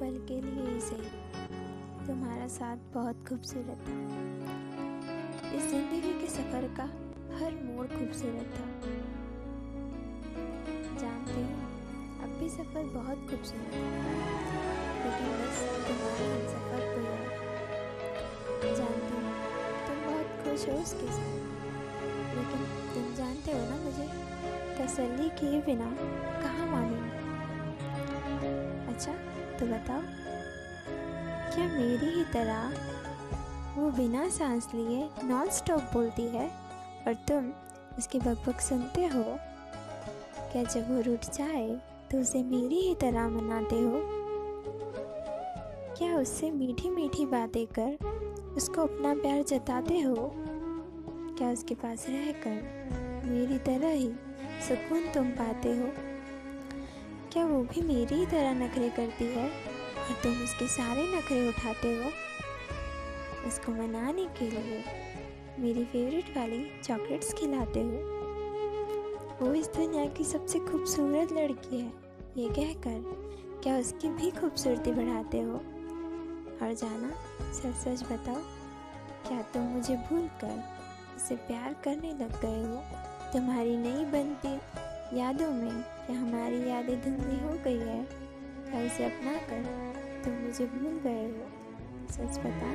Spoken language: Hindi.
पल के लिए ही सही तुम्हारा साथ बहुत खूबसूरत था। इस ज़िंदगी के सफ़र का हर मोड़ खूबसूरत था। जानते हो, अब भी सफ़र बहुत खूबसूरत है। लेकिन बस तुम्हारा सफ़र कोई और जानती हूँ, तुम बहुत खुश हो उसके साथ। लेकिन तुम जानते हो ना मुझे, तसल्ली किए बिना कहाँ मानूँगी? तो बताओ। क्या मेरी ही तरह वो बिना सांस लिए नॉन स्टॉप बोलती है और तुम उसकी बकबक सुनते हो? क्या जब वो रुट जाए तो उसे मेरी ही तरह मनाते हो? क्या उससे मीठी मीठी बातें कर उसको अपना प्यार जताते हो? क्या उसके पास रहकर मेरी तरह ही सुकून तुम पाते हो? क्या वो भी मेरी ही तरह नखरे करती है? और तुम उसके सारे नखरे उठाते हो? उसको मनाने के लिए मेरी फेवरेट वाली चॉकलेट्स खिलाते हो। वो इस दुनिया की सबसे खूबसूरत लड़की है। ये कहकर क्या उसकी भी खूबसूरती बढ़ाते हो? और जाना सच सच बताओ, क्या तुम मुझे भूल कर उसे प्यार करने लग गए हो? तुम्हारी नई बनती यादों में क्या हमारी यादें धुंधली हो गई है क्या उसे अपना कर तुम मुझे भूल गए हो, सच बता।